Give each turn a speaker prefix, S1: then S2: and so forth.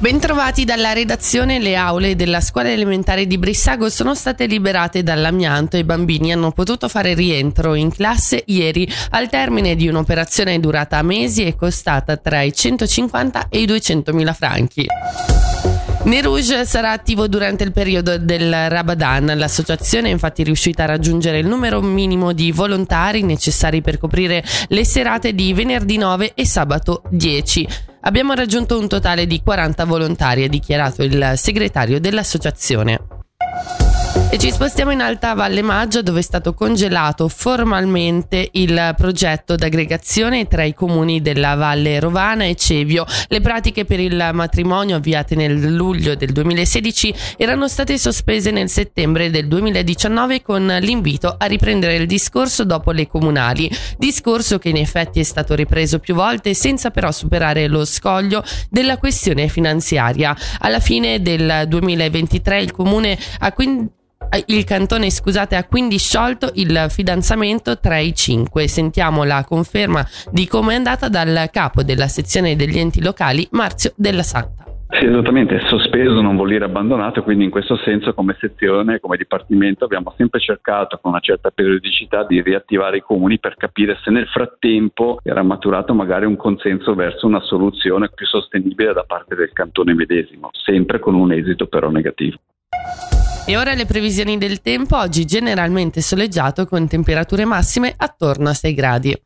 S1: Bentrovati dalla redazione, le aule della scuola elementare di Brissago sono state liberate dall'amianto e i bambini hanno potuto fare rientro in classe ieri al termine di un'operazione durata mesi e costata tra i 150 e i 200 mila franchi. Nerouge sarà attivo durante il periodo del Ramadan. L'associazione è infatti riuscita a raggiungere il numero minimo di volontari necessari per coprire le serate di venerdì 9 e sabato 10. Abbiamo raggiunto un totale di 40 volontari, ha dichiarato il segretario dell'associazione. E ci spostiamo in Alta Valle Maggio dove è stato congelato formalmente il progetto d'aggregazione tra i comuni della Valle Rovana e Cevio. Le pratiche per il matrimonio avviate nel luglio del 2016 erano state sospese nel settembre del 2019 con l'invito a riprendere il discorso dopo le comunali. Discorso che in effetti è stato ripreso più volte senza però superare lo scoglio della questione finanziaria. Alla fine del 2023 il comune ha quindi il cantone scusate, ha quindi sciolto il fidanzamento tra i cinque. Sentiamo la conferma di come è andata dal capo della sezione degli enti locali, Marzio Della Santa.
S2: Sì, esattamente, sospeso non vuol dire abbandonato, quindi in questo senso come sezione, come dipartimento abbiamo sempre cercato con una certa periodicità di riattivare i comuni per capire se nel frattempo era maturato magari un consenso verso una soluzione più sostenibile da parte del cantone medesimo, sempre con un esito però negativo.
S1: E ora le previsioni del tempo, oggi generalmente soleggiato con temperature massime attorno a 6 gradi.